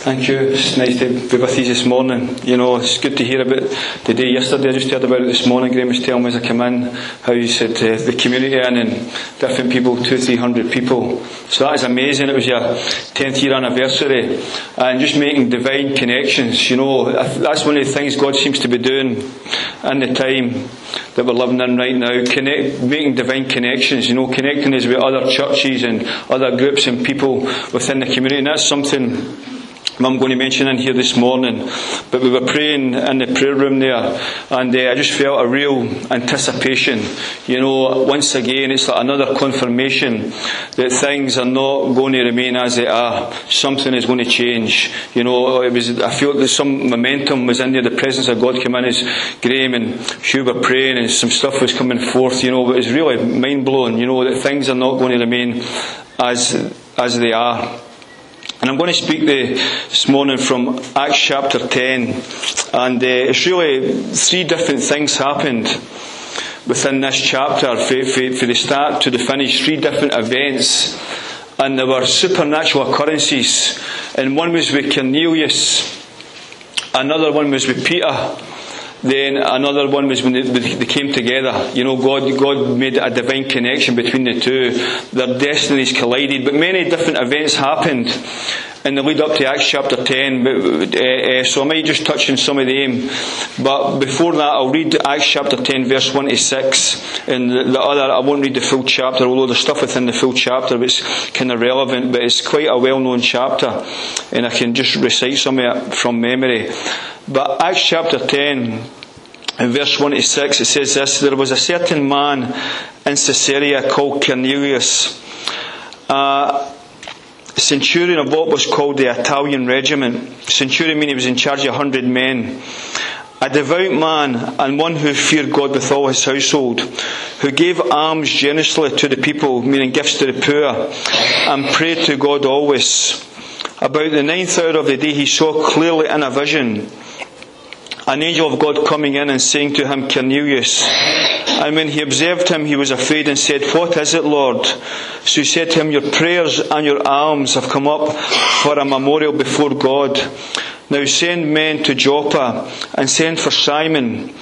Thank you. It's nice to be with you this morning. You know, it's good to hear about the day yesterday. I just heard about it this morning. Graham was telling me as I came in how you said uh, the community in and different people, two, three hundred people. So that is amazing. It was your 10th year anniversary and just making divine connections. You know, that's one of the things God seems to be doing in the time that we're living in right now. Connect, making divine connections. You know, connecting us with other churches and other groups and people within the community. And that's something I'm going to mention in here this morning, but we were praying in the prayer room there, and uh, I just felt a real anticipation. You know, once again, it's like another confirmation that things are not going to remain as they are. Something is going to change. You know, it was. I felt that some momentum was in there. The presence of God came in as Graham and Hugh were praying, and some stuff was coming forth. You know, it was really mind blowing. You know that things are not going to remain as as they are. And I'm going to speak this morning from Acts chapter 10. And uh, it's really three different things happened within this chapter, for, for, for the start to the finish, three different events. And there were supernatural occurrences. And one was with Cornelius, another one was with Peter, then another one was when they, they, came together. You know, God, God made a divine connection between the two. Their destinies collided, but many different events happened in the lead up to Acts chapter 10. Uh, uh, so I might just touch on some of them. But before that, I'll read Acts chapter 10, verse 1 to 6. And the, the other, I won't read the full chapter, although there's stuff within the full chapter that's kind of relevant, but it's quite a well known chapter. And I can just recite some of it from memory. But Acts chapter 10, in verse 1 to 6, it says this There was a certain man in Caesarea called Cornelius, a centurion of what was called the Italian regiment. Centurion meaning he was in charge of a hundred men. A devout man and one who feared God with all his household, who gave alms generously to the people, meaning gifts to the poor, and prayed to God always. About the ninth hour of the day, he saw clearly in a vision an angel of God coming in and saying to him, Cornelius. And when he observed him, he was afraid and said, What is it, Lord? So he said to him, Your prayers and your alms have come up for a memorial before God. Now send men to Joppa and send for Simon,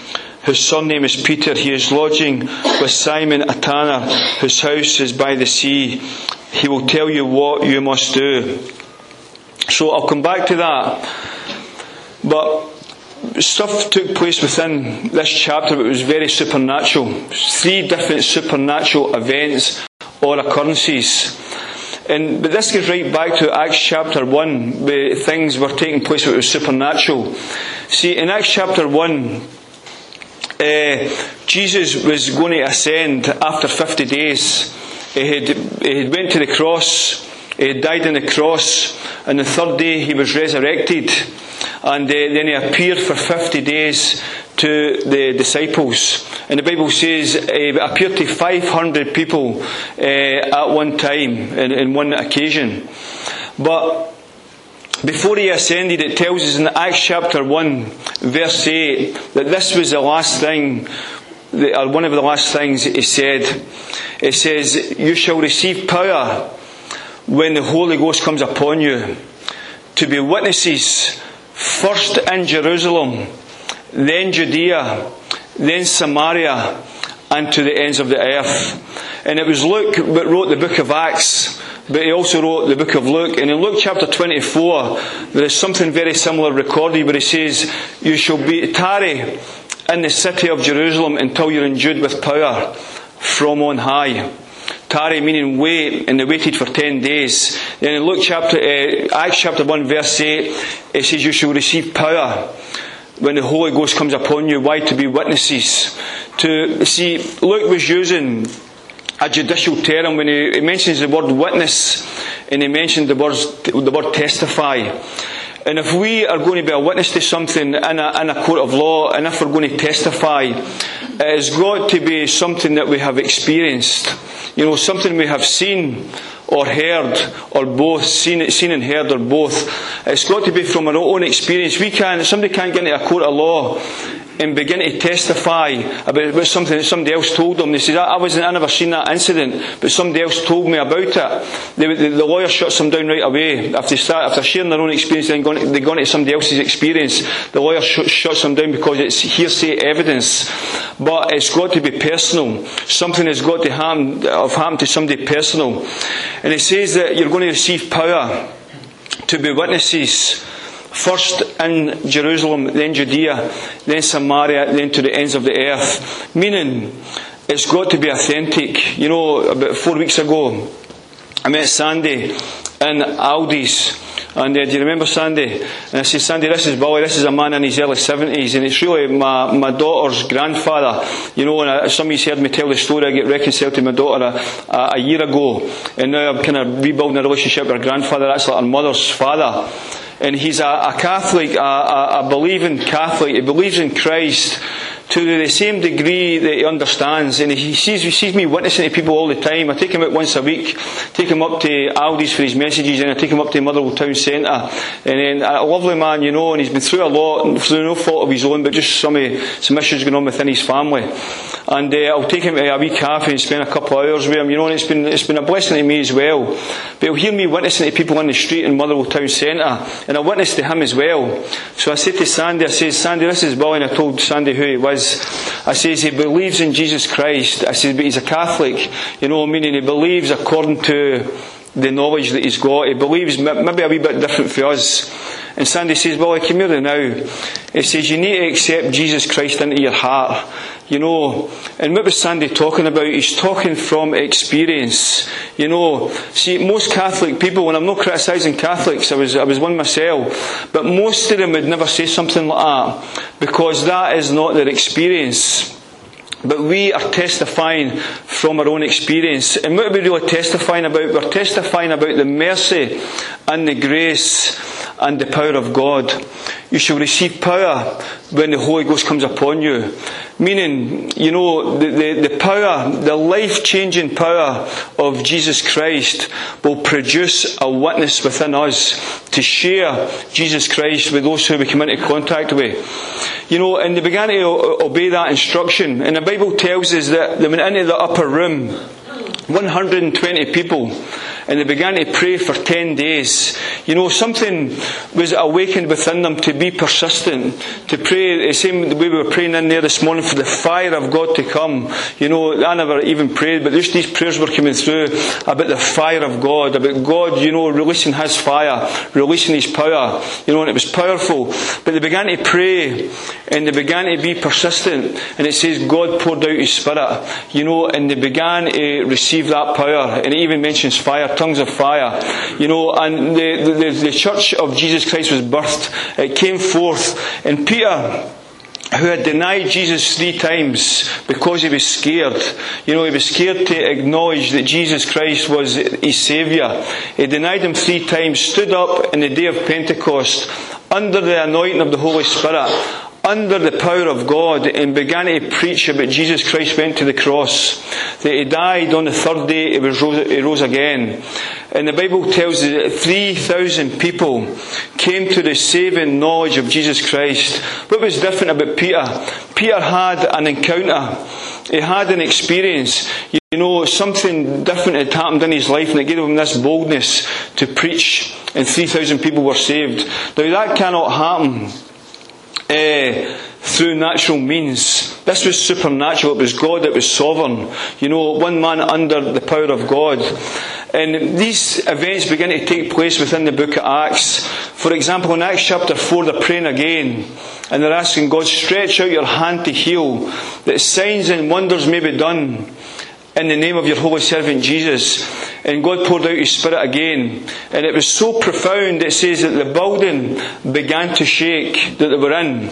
whose surname is Peter. He is lodging with Simon a tanner, whose house is by the sea. He will tell you what you must do. So I'll come back to that. But stuff took place within this chapter that was very supernatural. Three different supernatural events or occurrences. And, but this goes right back to Acts chapter 1, where things were taking place that was supernatural. See, in Acts chapter 1, uh, Jesus was going to ascend after 50 days. He had, he had went to the cross, he died on the cross, and the third day he was resurrected and uh, then he appeared for 50 days to the disciples. And the Bible says he appeared to 500 people uh, at one time, in, in one occasion. But before he ascended, it tells us in Acts chapter 1, verse 8, that this was the last thing, or one of the last things he said. It says, You shall receive power when the Holy Ghost comes upon you to be witnesses First in Jerusalem, then Judea, then Samaria, and to the ends of the earth. And it was Luke that wrote the book of Acts, but he also wrote the book of Luke. And in Luke chapter 24, there is something very similar recorded where he says, You shall be tarry in the city of Jerusalem until you're endued with power from on high. Tarry meaning wait, and they waited for ten days. Then in Luke chapter, uh, Acts chapter 1 verse 8, it says you shall receive power when the Holy Ghost comes upon you. Why? To be witnesses. To see, Luke was using a judicial term when he, he mentions the word witness and he mentioned the, words, the word testify. And if we are going to be a witness to something in a, in a court of law, and if we're going to testify, it has got to be something that we have experienced. You know, something we have seen or heard or both, seen, seen and heard or both. It's got to be from our own experience. We can't. somebody can't get into a court of law and begin to testify about, something that somebody else told them. They said, I, wasn't, I never seen that incident, but somebody else told me about it. The, the, the lawyer shuts them down right away. After they start, if they're sharing their own experience, then going they go into somebody else's experience, the lawyer sh- shuts them down because it's hearsay evidence. But it's got to be personal. Something has got to happen, have happened to somebody personal. And it says that you're going to receive power to be witnesses First in Jerusalem, then Judea, then Samaria, then to the ends of the earth. Meaning, it's got to be authentic. You know, about four weeks ago, I met Sandy in Aldi's. And uh, do you remember Sandy? And I said, Sandy, this is Billy. This is a man in his early 70s. And it's really my, my daughter's grandfather. You know, and I, some of you heard me tell the story. I get reconciled to my daughter a, a, a year ago. And now I'm kind of rebuilding a relationship with her grandfather. That's like her mother's father and he's a, a Catholic, a, a, a believing Catholic. He believes in Christ to the same degree that he understands. And he sees, he sees me witnessing to people all the time. I take him out once a week, take him up to Aldi's for his messages, and I take him up to Motherwell Town Centre. And then a lovely man, you know, and he's been through a lot, through no fault of his own, but just some, some issues going on within his family. And uh, I'll take him to a wee cafe and spend a couple of hours with him, you know, and it's been, it's been a blessing to me as well. But he'll hear me witnessing to people in the street in Motherwell Town Centre, and I witness to him as well. So I said to Sandy, I said, Sandy, this is Billy, and I told Sandy who he was. I says he believes in Jesus Christ. I says, but he's a Catholic, you know, meaning he believes according to the knowledge that he's got. He believes maybe a wee bit different for us. And Sandy says, well, I come here now. He says, you need to accept Jesus Christ into your heart. You know, and what was Sandy talking about? He's talking from experience. You know, see, most Catholic people, when I'm not criticising Catholics, I was, I was one myself, but most of them would never say something like that because that is not their experience. But we are testifying from our own experience. And what are we really testifying about? We're testifying about the mercy and the grace and the power of God. You shall receive power when the Holy Ghost comes upon you. Meaning, you know, the, the, the power, the life changing power of Jesus Christ will produce a witness within us to share Jesus Christ with those who we come into contact with. You know, and they began to obey that instruction. And the Bible tells us that they went into the upper room, 120 people and they began to pray for 10 days. You know, something was awakened within them to be persistent, to pray the same way we were praying in there this morning for the fire of God to come. You know, I never even prayed, but just these prayers were coming through about the fire of God, about God, you know, releasing His fire, releasing His power, you know, and it was powerful. But they began to pray and they began to be persistent, and it says God poured out His Spirit, you know, and they began to receive that power, and it even mentions fire tongues of fire. You know, and the, the, the church of Jesus Christ was birthed. It came forth. And Peter, who had denied Jesus three times because he was scared. You know, he was scared to acknowledge that Jesus Christ was his Saviour. He denied him three times, stood up in the day of Pentecost under the anointing of the Holy Spirit under the power of God and began to preach about Jesus Christ went to the cross, that he died on the third day, he, was rose, he rose again. And the Bible tells us that 3,000 people came to the saving knowledge of Jesus Christ. What was different about Peter? Peter had an encounter. He had an experience. You know, something different had happened in his life and it gave him this boldness to preach and 3,000 people were saved. Now that cannot happen uh, through natural means. This was supernatural. It was God. It was sovereign. You know, one man under the power of God. And these events begin to take place within the book of Acts. For example, in Acts chapter 4, they're praying again. And they're asking God, stretch out your hand to heal, that signs and wonders may be done in the name of your holy servant Jesus. And God poured out His Spirit again. And it was so profound, it says that the building began to shake that they were in.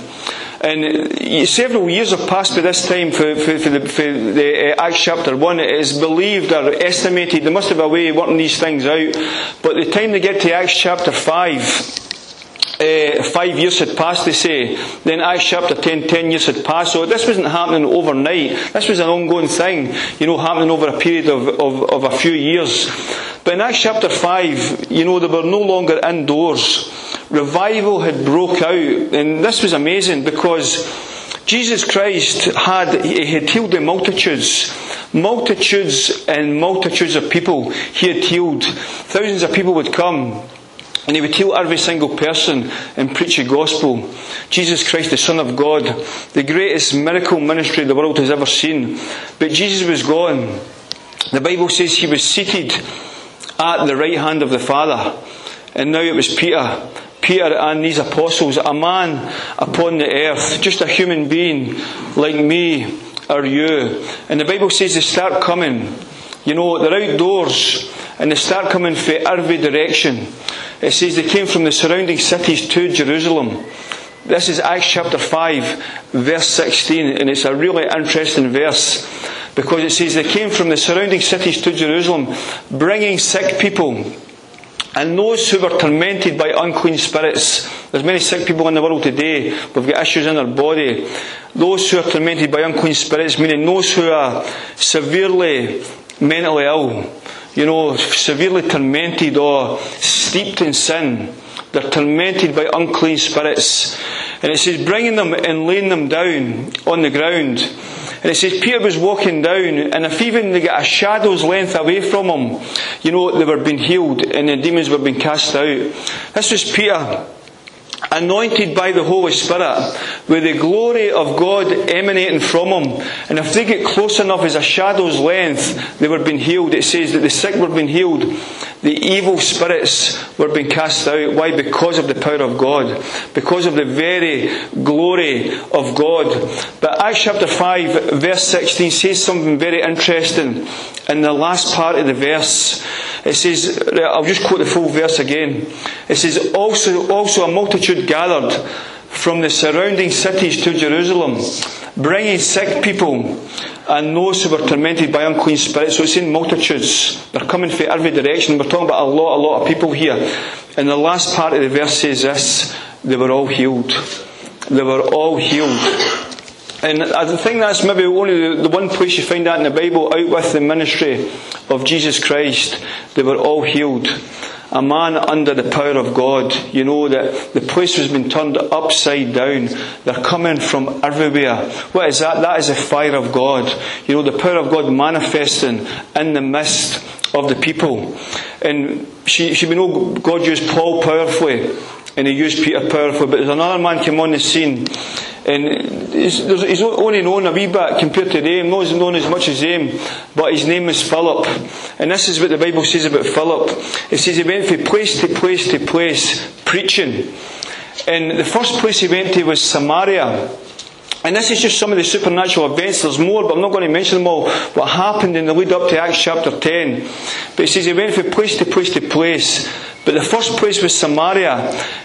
And several years have passed by this time for, for, for the, for the uh, Acts chapter 1. It is believed or estimated, they must have a way of working these things out. But the time they get to Acts chapter 5, uh, five years had passed, they say. Then Acts chapter 10, ten years had passed. So this wasn't happening overnight. This was an ongoing thing, you know, happening over a period of, of, of a few years. But in Acts chapter 5, you know, they were no longer indoors. Revival had broke out. And this was amazing because Jesus Christ had, he had healed the multitudes. Multitudes and multitudes of people he had healed. Thousands of people would come and he would heal every single person and preach the gospel. Jesus Christ, the Son of God, the greatest miracle ministry the world has ever seen. But Jesus was gone. The Bible says he was seated at the right hand of the Father. And now it was Peter. Peter and these apostles, a man upon the earth, just a human being like me or you. And the Bible says they start coming. You know, they're outdoors and they start coming from every direction. It says they came from the surrounding cities to Jerusalem. This is Acts chapter 5, verse 16, and it's a really interesting verse because it says they came from the surrounding cities to Jerusalem, bringing sick people and those who were tormented by unclean spirits. There's many sick people in the world today. We've got issues in their body. Those who are tormented by unclean spirits, meaning those who are severely mentally ill, you know, severely tormented or steeped in sin. They're tormented by unclean spirits. And it says, bringing them and laying them down on the ground. And it says Peter was walking down, and if even they got a shadow's length away from him, you know, they were being healed and the demons were being cast out. This was Peter anointed by the Holy Spirit, with the glory of God emanating from him. And if they get close enough as a shadow's length, they were being healed. It says that the sick were being healed, the evil spirits were being cast out. Why? Because of the power of God, because of the very glory of God. But Acts chapter 5, verse 16 says something very interesting in the last part of the verse. It says, I'll just quote the full verse again. It says, also, also a multitude gathered from the surrounding cities to Jerusalem, bringing sick people and those who were tormented by unclean spirits. So it's in multitudes. They're coming from every direction. We're talking about a lot, a lot of people here. And the last part of the verse says this, they were all healed. They were all healed. And I think that's maybe only the one place you find that in the Bible, out with the ministry of Jesus Christ. They were all healed. A man under the power of God. You know that the place has been turned upside down. They're coming from everywhere. What is that? That is the fire of God. You know, the power of God manifesting in the midst of the people. And she, she we know God used Paul powerfully and he used Peter powerfully, but there's another man came on the scene and he's, he's, only known a wee bit compared to them, not known as much as them, but his name is Philip. And this is what the Bible says about Philip. It says he went from place to place to place preaching. And the first place he went to was Samaria. And this is just some of the supernatural events. There's more, but I'm not going to mention them all. What happened in the lead up to Acts chapter 10. But it says he went from place to place to place. But the first place was Samaria.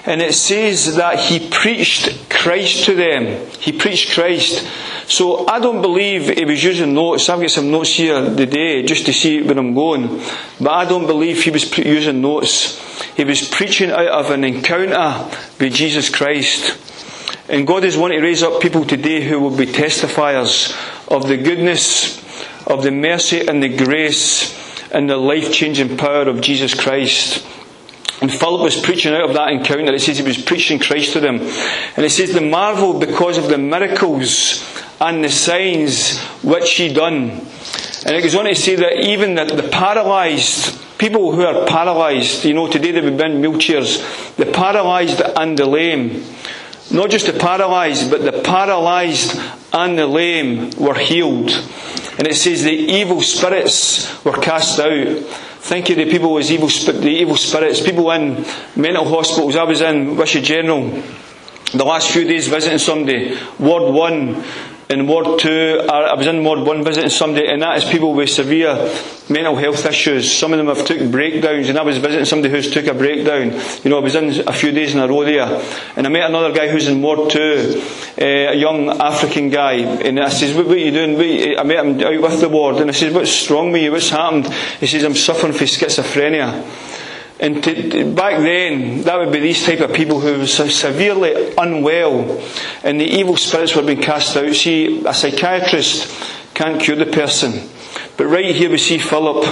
And it says that he preached Christ to them. He preached Christ. So I don't believe he was using notes. I've got some notes here today just to see where I'm going. But I don't believe he was using notes. He was preaching out of an encounter with Jesus Christ. And God is wanting to raise up people today who will be testifiers of the goodness, of the mercy and the grace and the life changing power of Jesus Christ. And Philip was preaching out of that encounter. It says he was preaching Christ to them. And it says they marvelled because of the miracles and the signs which he done. And it goes on to say that even that the paralysed, people who are paralysed, you know, today they've been in wheelchairs, the paralysed and the lame, not just the paralysed, but the paralysed and the lame were healed. And it says the evil spirits were cast out. Think of the people as evil, the evil spirits, people in mental hospitals. I was in Wishaw General the last few days visiting somebody, Ward 1 in Ward 2, I was in Ward 1 visiting somebody, and that is people with severe mental health issues. Some of them have took breakdowns, and I was visiting somebody who's took a breakdown. You know, I was in a few days in a row there, and I met another guy who's in Ward 2, uh, a young African guy, and I says, what, what are you doing? What, I met him out with the ward, and I says, what's wrong with you? What's happened? He says, I'm suffering from schizophrenia. And to, back then, that would be these type of people who were severely unwell, and the evil spirits were being cast out. See, a psychiatrist can't cure the person, but right here we see Philip,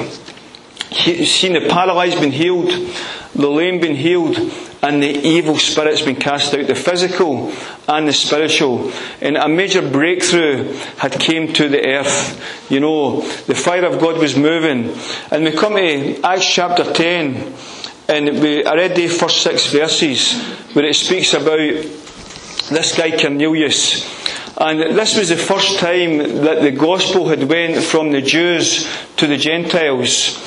he, seeing the paralysed being healed, the lame being healed, and the evil spirits being cast out, the physical and the spiritual. And a major breakthrough had came to the earth. You know, the fire of God was moving. And we come to Acts chapter 10, and we, read the first six verses where it speaks about this guy Cornelius. And this was the first time that the gospel had went from the Jews to the Gentiles.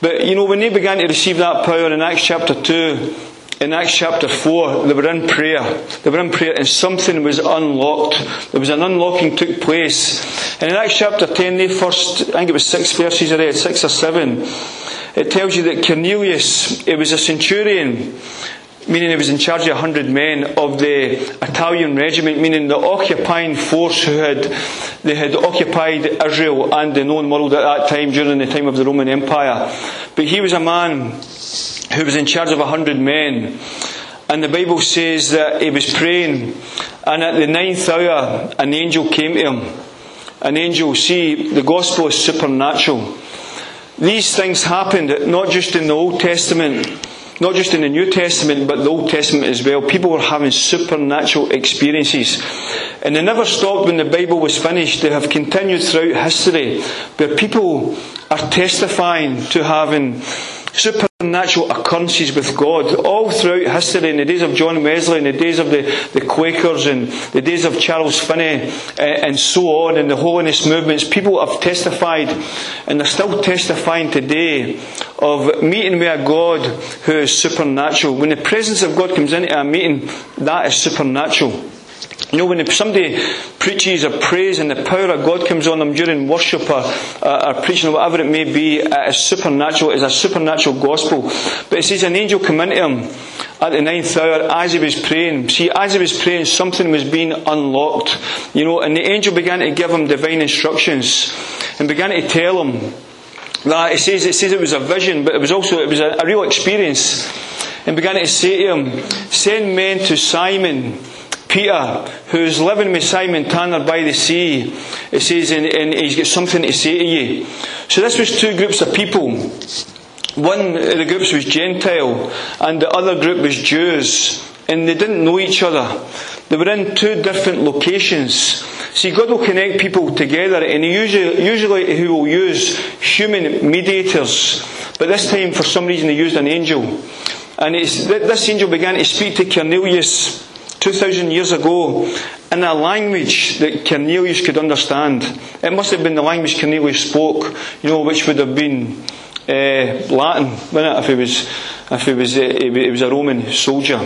But you know, when they began to receive that power in Acts chapter 2, in Acts chapter 4, they were in prayer. They were in prayer and something was unlocked. There was an unlocking took place. And in Acts chapter 10, they first, I think it was six verses I read, six or seven, it tells you that Cornelius, it was a centurion, meaning he was in charge of a hundred men of the Italian regiment, meaning the occupying force who had, they had occupied Israel and the known world at that time during the time of the Roman Empire. But he was a man who was in charge of a hundred men. And the Bible says that he was praying, and at the ninth hour, an angel came to him. An angel, see, the gospel is supernatural. These things happened not just in the Old Testament, not just in the New Testament, but the Old Testament as well. People were having supernatural experiences. And they never stopped when the Bible was finished. They have continued throughout history where people are testifying to having supernatural occurrences with God all throughout history in the days of John Wesley, in the days of the, the Quakers, and the days of Charles Finney, uh, and so on, and the holiness movements. People have testified, and they're still testifying today, of meeting with a God who is supernatural. When the presence of God comes into a meeting, that is supernatural. You know, when somebody preaches or prays and the power of God comes on them during worship or, uh, or preaching or whatever it may be, it is supernatural. It's a supernatural gospel. But it says an angel came into him at the ninth hour as he was praying. See, as he was praying, something was being unlocked. You know, and the angel began to give him divine instructions and began to tell him that it says it says it was a vision, but it was also it was a, a real experience. And began to say to him, Send men to Simon Peter, who's living with Simon Tanner by the sea, it says, and, and he's got something to say to you. So this was two groups of people. One of the groups was Gentile, and the other group was Jews, and they didn't know each other. They were in two different locations. See, God will connect people together, and he usually, usually He will use human mediators. But this time, for some reason, He used an angel. And this angel began to speak to Cornelius 2,000 years ago in a language that Cornelius could understand. It must have been the language Cornelius spoke, you know, which would have been uh, Latin, wouldn't it, if he was, if he was, uh, he was a Roman soldier.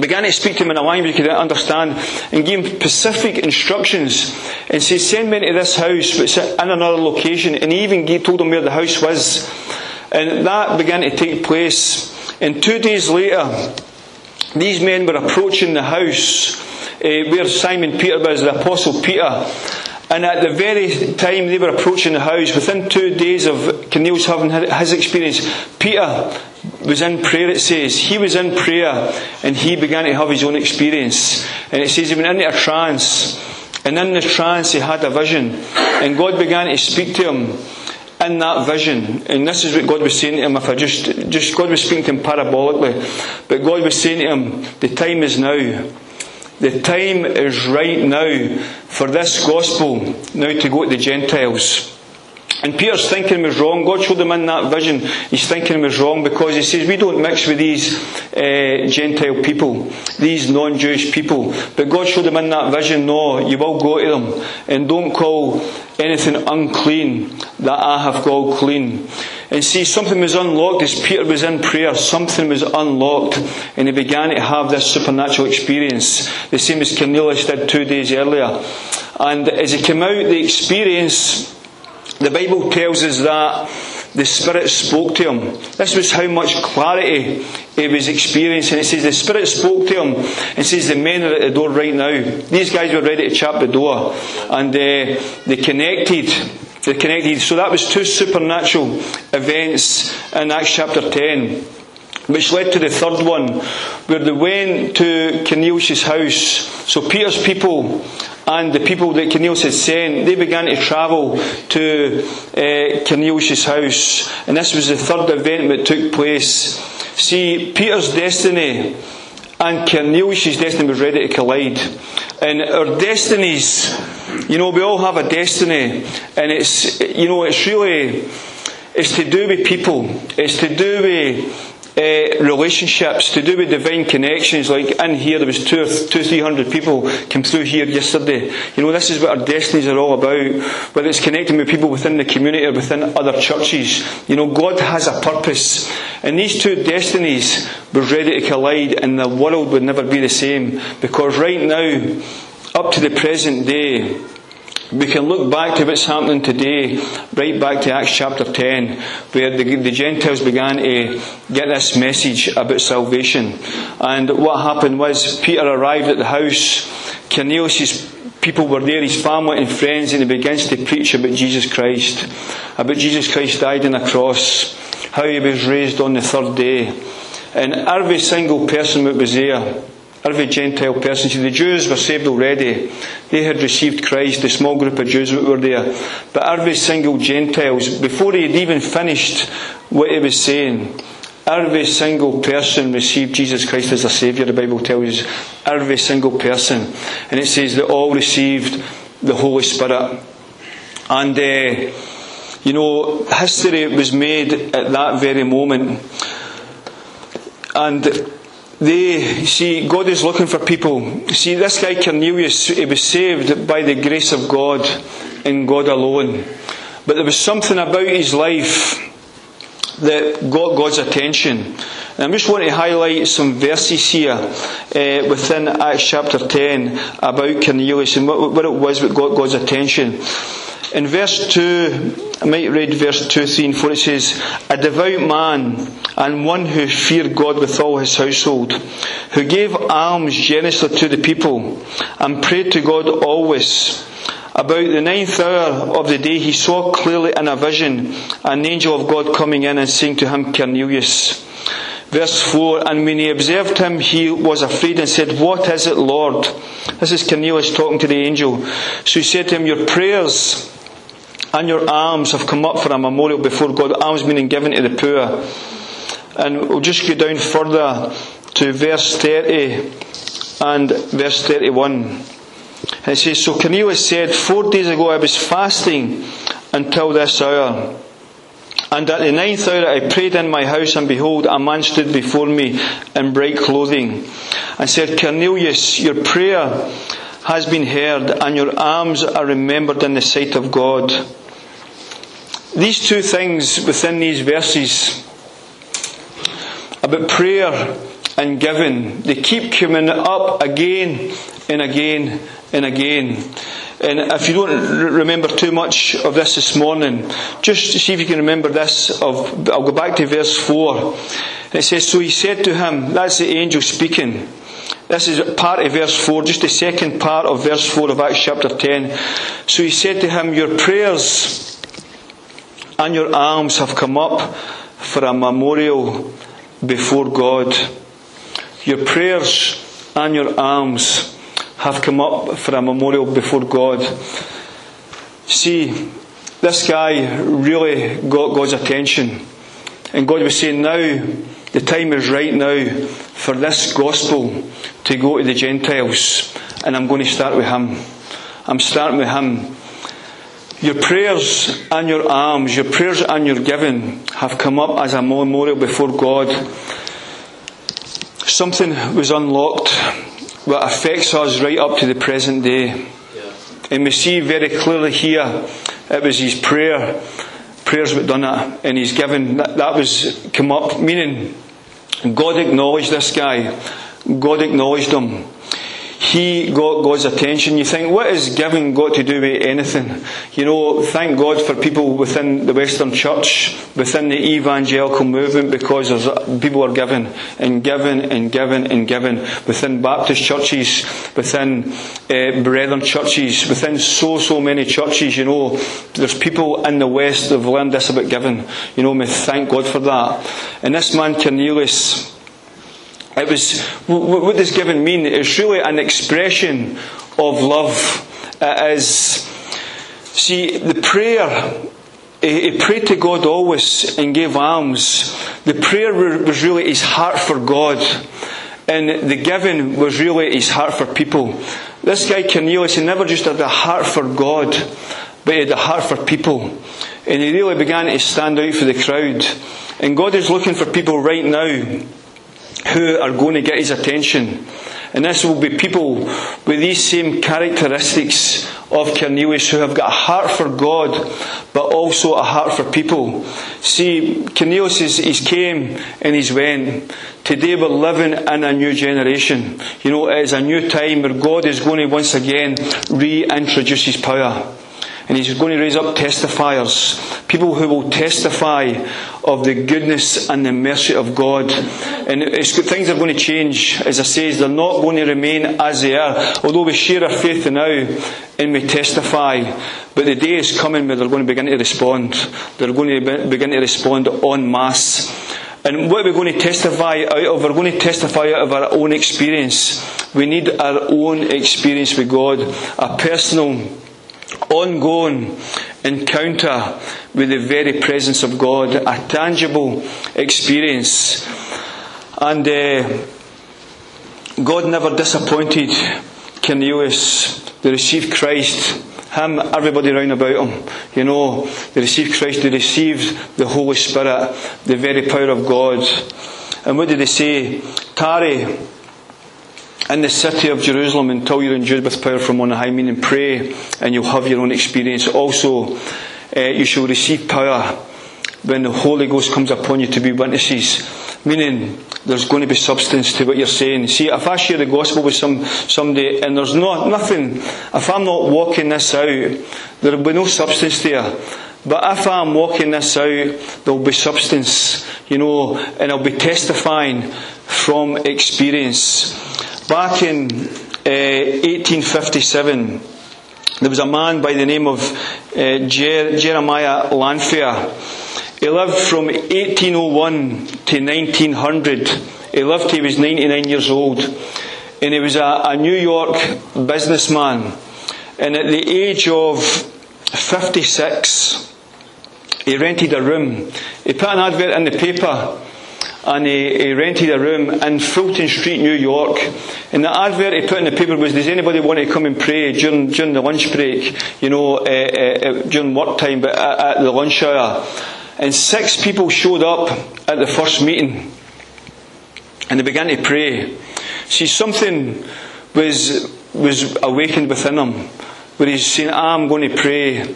Began to speak to him in a language he could understand and gave him specific instructions and said, send me to this house, but in another location, and he even told him where the house was. And that began to take place. And two days later, these men were approaching the house uh, where Simon Peter was, the Apostle Peter. And at the very time they were approaching the house, within two days of Cornelius having his experience, Peter was in prayer, it says. He was in prayer and he began to have his own experience. And it says he went into a trance. And in the trance he had a vision. And God began to speak to him in that vision, and this is what God was saying to him, if I just, just, God was speaking to him parabolically, but God was saying to him, the time is now. The time is right now for this gospel now to go to the Gentiles. And Peter's thinking was wrong. God showed him in that vision. His thinking was wrong because he says we don't mix with these uh, Gentile people, these non-Jewish people. But God showed him in that vision, no, you will go to them and don't call anything unclean that I have called clean. And see, something was unlocked as Peter was in prayer. Something was unlocked, and he began to have this supernatural experience, the same as Cornelius did two days earlier. And as he came out, the experience the Bible tells us that the Spirit spoke to him. This was how much clarity he was experiencing. It says the Spirit spoke to him and says the men are at the door right now. These guys were ready to chap the door and uh, they connected. They connected. So that was two supernatural events in Acts chapter 10 which led to the third one, where they went to Cornelius' house. So Peter's people and the people that Cornelius had sent, they began to travel to uh, Cornelius' house. And this was the third event that took place. See, Peter's destiny and Cornelius' destiny was ready to collide. And our destinies, you know, we all have a destiny, and it's, you know, it's really, it's to do with people. It's to do with uh, relationships, to do with divine connections. Like in here, there was two, two, three hundred people came through here yesterday. You know, this is what our destinies are all about. Whether it's connecting with people within the community or within other churches. You know, God has a purpose, and these two destinies were ready to collide, and the world would never be the same. Because right now, up to the present day, we can look back to what's happening today, right back to Acts chapter 10, where the, the, Gentiles began to get this message about salvation. And what happened was Peter arrived at the house, Cornelius' people were there, his family and friends, and he begins to preach about Jesus Christ. About Jesus Christ died on a cross, how he was raised on the third day. And every single person that was there, every Gentile person. See, the Jews were saved already. They had received Christ, the small group of Jews that were there. But every single Gentiles, before he had even finished what he was saying, every single person received Jesus Christ as a Saviour, the Bible tells us. Every single person. And it says that all received the Holy Spirit. And, uh, you know, history was made at that very moment. And they see God is looking for people. See, this guy Cornelius, he was saved by the grace of God and God alone. But there was something about his life that got God's attention. And I just want to highlight some verses here uh, within Acts chapter 10 about Cornelius and what, what it was that got God's attention. In verse 2, I might read verse 2, 3 and 4, it says, A devout man and one who feared God with all his household, who gave alms generously to the people, and prayed to God always. About the ninth hour of the day, he saw clearly in a vision an angel of God coming in and saying to him, Cornelius. Verse 4 And when he observed him, he was afraid and said, What is it, Lord? This is Cornelius talking to the angel. So he said to him, Your prayers and your alms have come up for a memorial before God, alms meaning given to the poor. And we'll just go down further to verse 30 and verse 31. And it says, So Cornelius said, Four days ago I was fasting until this hour. And at the ninth hour I prayed in my house, and behold, a man stood before me in bright clothing, and said, Cornelius, your prayer has been heard, and your alms are remembered in the sight of God. These two things within these verses about prayer and giving, they keep coming up again and again and again. And if you don't remember too much of this this morning, just see if you can remember this. Of I'll go back to verse four. It says, "So he said to him, that's the angel speaking." This is part of verse 4, just the second part of verse 4 of Acts chapter 10. So he said to him, Your prayers and your alms have come up for a memorial before God. Your prayers and your alms have come up for a memorial before God. See, this guy really got God's attention. And God was saying, now the time is right now for this gospel to go to the Gentiles. And I'm going to start with him. I'm starting with him. Your prayers and your alms, your prayers and your giving have come up as a memorial before God. Something was unlocked that affects us right up to the present day. And we see very clearly here it was his prayer prayers were done it, and he's given that, that was come up, meaning God acknowledged this guy, God acknowledged him he got God's attention. You think, what has giving got to do with anything? You know, thank God for people within the Western Church, within the evangelical movement, because there's people are giving and giving and giving and giving within Baptist churches, within uh, Brethren churches, within so so many churches. You know, there's people in the West that have learned this about giving. You know, we thank God for that. And this man Cornelius it was, what does giving mean? It's really an expression of love. It is, see, the prayer eh, he, he prayed to God always and gave alms. The prayer was really his heart for God. And the giving was really his heart for people. This guy Cornelius, he never just had a heart for God, but he had a heart for people. And he really began to stand out for the crowd. And God is looking for people right now who are going to get his attention. And this will be people with these same characteristics of Cornelius who have got a heart for God, but also a heart for people. See, Cornelius is, he's came and he's went. Today we're living in a new generation. You know, it is a new time where God is going to once again reintroduce his power. And he's going to raise up testifiers, people who will testify of the goodness and the mercy of God. And things are going to change. As I say, they're not going to remain as they are. Although we share our faith now and we testify, but the day is coming where they're going to begin to respond. They're going to begin to respond en masse. And what we're going to testify out of, we're going to testify out of our own experience. We need our own experience with God, a personal ongoing encounter with the very presence of God, a tangible experience. And uh, God never disappointed Cornelius. They received Christ. Him, everybody round about him. You know, they received Christ, they received the Holy Spirit, the very power of God. And what did they say? Tarry in the city of Jerusalem until you're endued with power from on high, meaning pray and you'll have your own experience. Also, uh, you shall receive power when the Holy Ghost comes upon you to be witnesses, meaning there's going to be substance to what you're saying. See, if I share the gospel with some somebody and there's not nothing, if I'm not walking this out, there will be no substance there. But if I'm walking this out, there'll be substance, you know, and I'll be testifying from experience. Back in uh, 1857, there was a man by the name of uh, Jer- Jeremiah Lanphier. He lived from 1801 to 1900. He lived, he was 99 years old. And he was a, a New York businessman. And at the age of 56, he rented a room. He put an advert in the paper and he, he, rented a room in Fulton Street, New York. And the advert he put in the paper was, does anybody want to come and pray during, during the lunch break, you know, uh, uh, during work time, but at, at the lunch hour. And six people showed up at the first meeting. And they began to pray. See, something was, was awakened within them, where he's saying, I'm going to pray.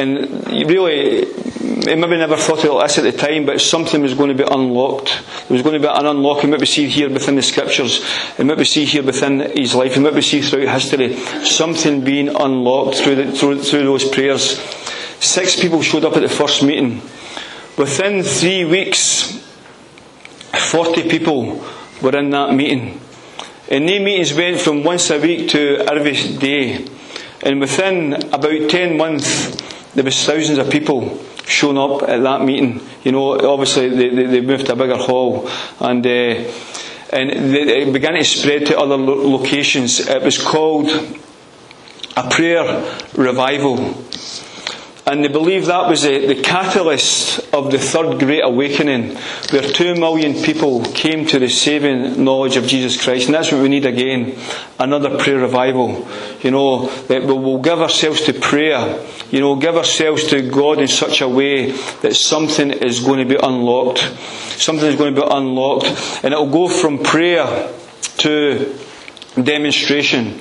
And really, he maybe never thought of this at the time, but something was going to be unlocked. There was going to be an unlocking, what we see here within the scriptures, and what we see here within his life, and what we see throughout history. Something being unlocked through, the, through, through those prayers. Six people showed up at the first meeting. Within three weeks, 40 people were in that meeting. And these meetings went from once a week to every day. And within about 10 months, there was thousands of people shown up at that meeting. You know, obviously they, they, they moved to a bigger hall and uh, and they, it began to spread to other lo- locations. It was called a prayer revival. And they believe that was the, the catalyst of the third great awakening, where two million people came to the saving knowledge of Jesus Christ. And that's what we need again another prayer revival. You know, that we will give ourselves to prayer. You know, give ourselves to God in such a way that something is going to be unlocked. Something is going to be unlocked. And it will go from prayer to demonstration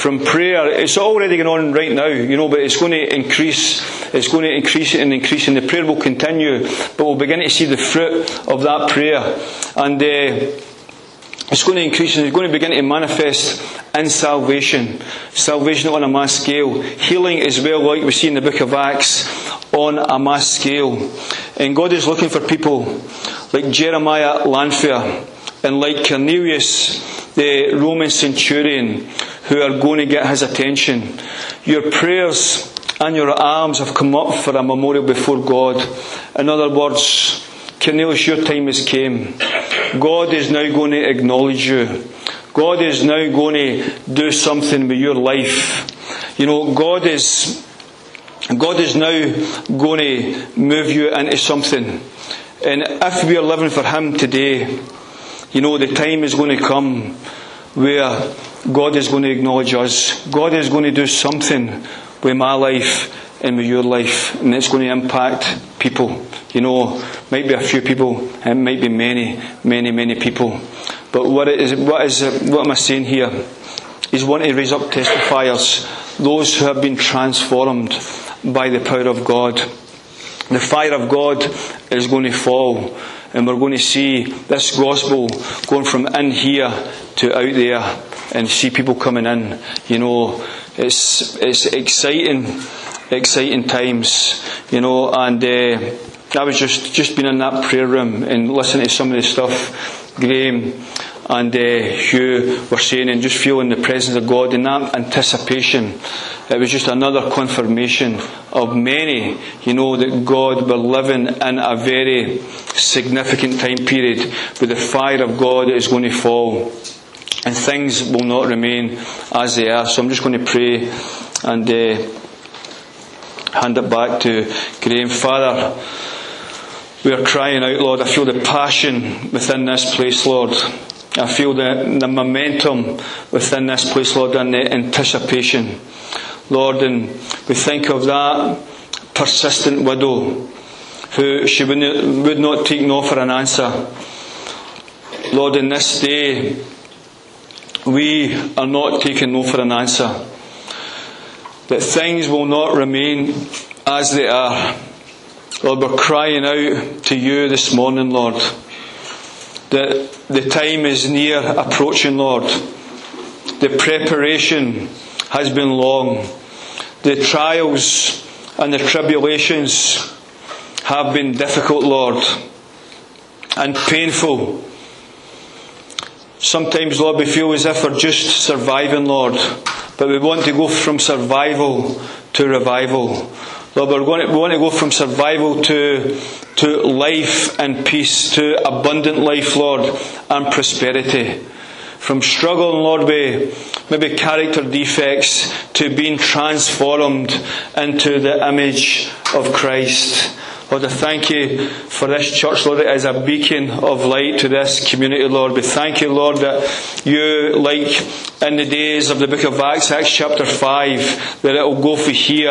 from prayer it's already going on right now you know but it's going to increase it's going to increase and increase and the prayer will continue but we'll begin to see the fruit of that prayer and uh, it's going to increase and it's going to begin to manifest in salvation salvation on a mass scale healing as well like we see in the book of Acts on a mass scale and God is looking for people like Jeremiah Lanphier and like Cornelius the Roman centurion who are going to get his attention. Your prayers and your arms have come up for a memorial before God. In other words, Cornelius, your time has came. God is now going to acknowledge you. God is now going to do something with your life. You know, God is God is now going to move you into something. And if we are living for Him today, you know, the time is going to come where God is going to acknowledge us. God is going to do something with my life and with your life, and it's going to impact people. You know, might be a few people, it might be many, many, many people. But what is what is what am I saying here? He's wanting to raise up testifiers, those who have been transformed by the power of God. The fire of God is going to fall, and we're going to see this gospel going from in here to out there, and see people coming in. You know, it's it's exciting, exciting times. You know, and uh, I was just just been in that prayer room and listening to some of the stuff, Graham and uh, Hugh were saying, and just feeling the presence of God in that anticipation. It was just another confirmation of many, you know, that God were living in a very significant time period where the fire of God is going to fall and things will not remain as they are. So I'm just going to pray and uh, hand it back to Graham. Father, we are crying out, Lord. I feel the passion within this place, Lord. I feel the, the momentum within this place, Lord, and the anticipation. Lord, and we think of that persistent widow who she would not, would not take no for an answer. Lord, in this day, we are not taking no for an answer. That things will not remain as they are. Lord, we're crying out to you this morning, Lord, that the time is near approaching, Lord. The preparation has been long. The trials and the tribulations have been difficult, Lord, and painful. Sometimes, Lord, we feel as if we're just surviving, Lord, but we want to go from survival to revival. Lord, we're going to, we want to go from survival to, to life and peace, to abundant life, Lord, and prosperity. From struggling, Lord, with maybe character defects to being transformed into the image of Christ. Lord, I thank you for this church, Lord, as a beacon of light to this community, Lord. We thank you, Lord, that you, like in the days of the book of Acts, Acts chapter 5, that it will go from here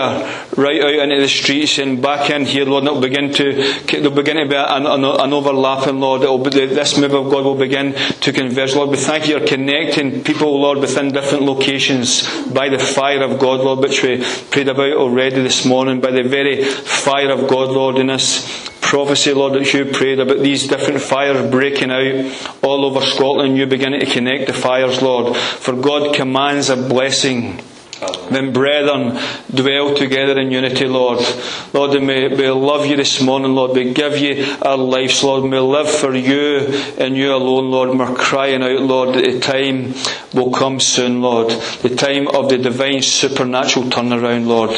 right out into the streets and back in here, Lord, and it will begin to, there'll begin to be an, an, an overlapping, Lord. Be, this move of God will begin to converge, Lord. We thank you for connecting people, Lord, within different locations by the fire of God, Lord, which we prayed about already this morning, by the very fire of God, Lord, in this prophecy, Lord, that you prayed about these different fires breaking out all over Scotland. You begin to connect the fires, Lord. For God commands a blessing. Then, brethren, dwell together in unity, Lord. Lord, may we love you this morning, Lord. We give you our lives, Lord. May live for you and you alone, Lord. We're crying out, Lord, that the time will come soon, Lord. The time of the divine supernatural turnaround, Lord.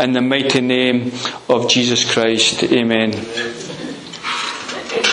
In the mighty name of Jesus Christ. Amen.